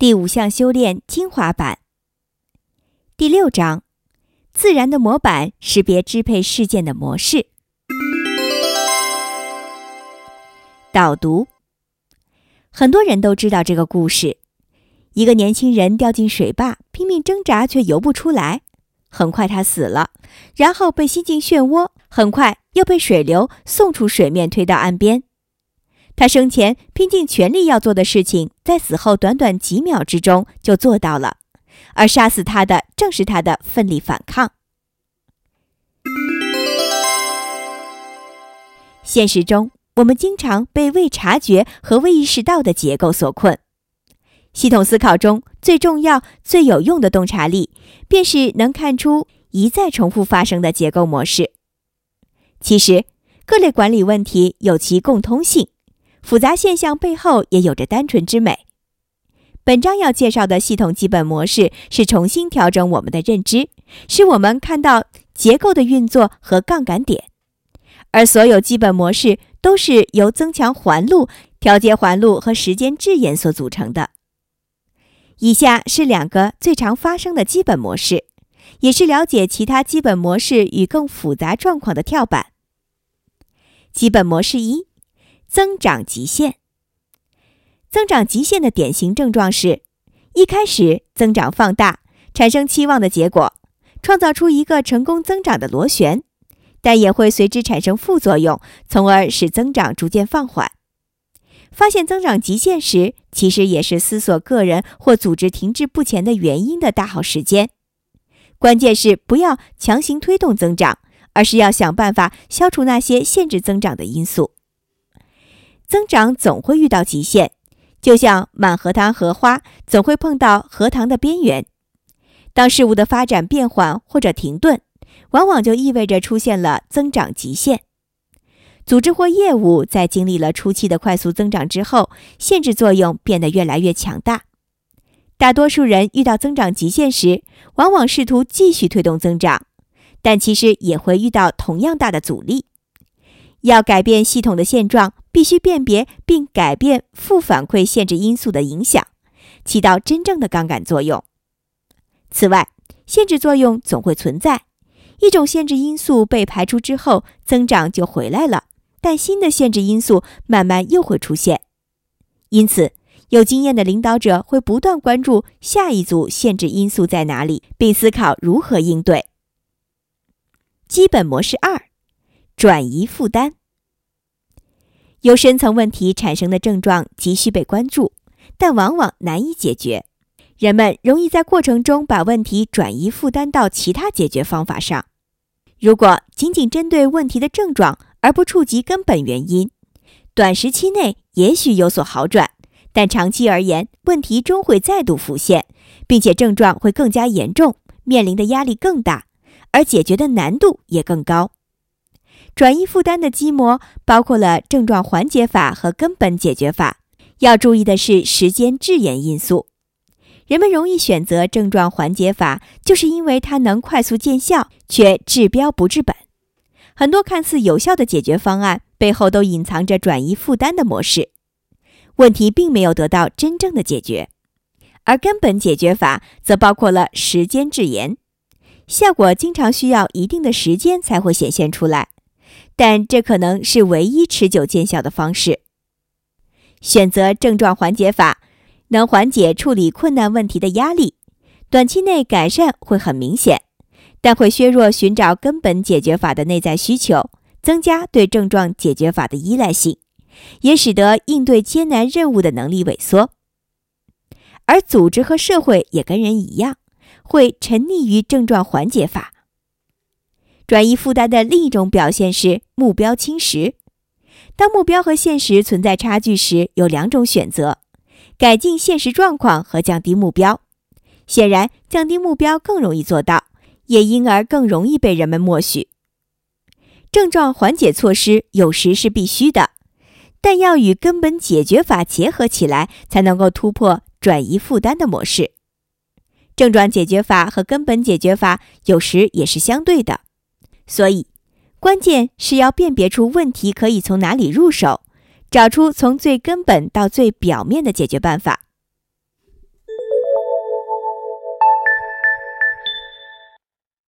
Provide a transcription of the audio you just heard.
第五项修炼精华版，第六章：自然的模板识别支配事件的模式。导读：很多人都知道这个故事：一个年轻人掉进水坝，拼命挣扎却游不出来，很快他死了，然后被吸进漩涡，很快又被水流送出水面，推到岸边。他生前拼尽全力要做的事情，在死后短短几秒之中就做到了，而杀死他的正是他的奋力反抗。现实中，我们经常被未察觉和未意识到的结构所困。系统思考中最重要、最有用的洞察力，便是能看出一再重复发生的结构模式。其实，各类管理问题有其共通性。复杂现象背后也有着单纯之美。本章要介绍的系统基本模式是重新调整我们的认知，使我们看到结构的运作和杠杆点。而所有基本模式都是由增强环路、调节环路和时间质延所组成的。以下是两个最常发生的基本模式，也是了解其他基本模式与更复杂状况的跳板。基本模式一。增长极限。增长极限的典型症状是：一开始增长放大，产生期望的结果，创造出一个成功增长的螺旋，但也会随之产生副作用，从而使增长逐渐放缓。发现增长极限时，其实也是思索个人或组织停滞不前的原因的大好时间。关键是不要强行推动增长，而是要想办法消除那些限制增长的因素。增长总会遇到极限，就像满荷塘荷花总会碰到荷塘的边缘。当事物的发展变缓或者停顿，往往就意味着出现了增长极限。组织或业务在经历了初期的快速增长之后，限制作用变得越来越强大。大多数人遇到增长极限时，往往试图继续推动增长，但其实也会遇到同样大的阻力。要改变系统的现状。必须辨别并改变负反馈限制因素的影响，起到真正的杠杆作用。此外，限制作用总会存在。一种限制因素被排除之后，增长就回来了，但新的限制因素慢慢又会出现。因此，有经验的领导者会不断关注下一组限制因素在哪里，并思考如何应对。基本模式二：转移负担。由深层问题产生的症状急需被关注，但往往难以解决。人们容易在过程中把问题转移负担到其他解决方法上。如果仅仅针对问题的症状而不触及根本原因，短时期内也许有所好转，但长期而言，问题终会再度浮现，并且症状会更加严重，面临的压力更大，而解决的难度也更高。转移负担的基模包括了症状缓解法和根本解决法。要注意的是时间滞延因素。人们容易选择症状缓解法，就是因为它能快速见效，却治标不治本。很多看似有效的解决方案背后都隐藏着转移负担的模式，问题并没有得到真正的解决。而根本解决法则包括了时间滞延，效果经常需要一定的时间才会显现出来。但这可能是唯一持久见效的方式。选择症状缓解法，能缓解处理困难问题的压力，短期内改善会很明显，但会削弱寻找根本解决法的内在需求，增加对症状解决法的依赖性，也使得应对艰难任务的能力萎缩。而组织和社会也跟人一样，会沉溺于症状缓解法。转移负担的另一种表现是目标侵蚀。当目标和现实存在差距时，有两种选择：改进现实状况和降低目标。显然，降低目标更容易做到，也因而更容易被人们默许。症状缓解措施有时是必须的，但要与根本解决法结合起来，才能够突破转移负担的模式。症状解决法和根本解决法有时也是相对的。所以，关键是要辨别出问题可以从哪里入手，找出从最根本到最表面的解决办法。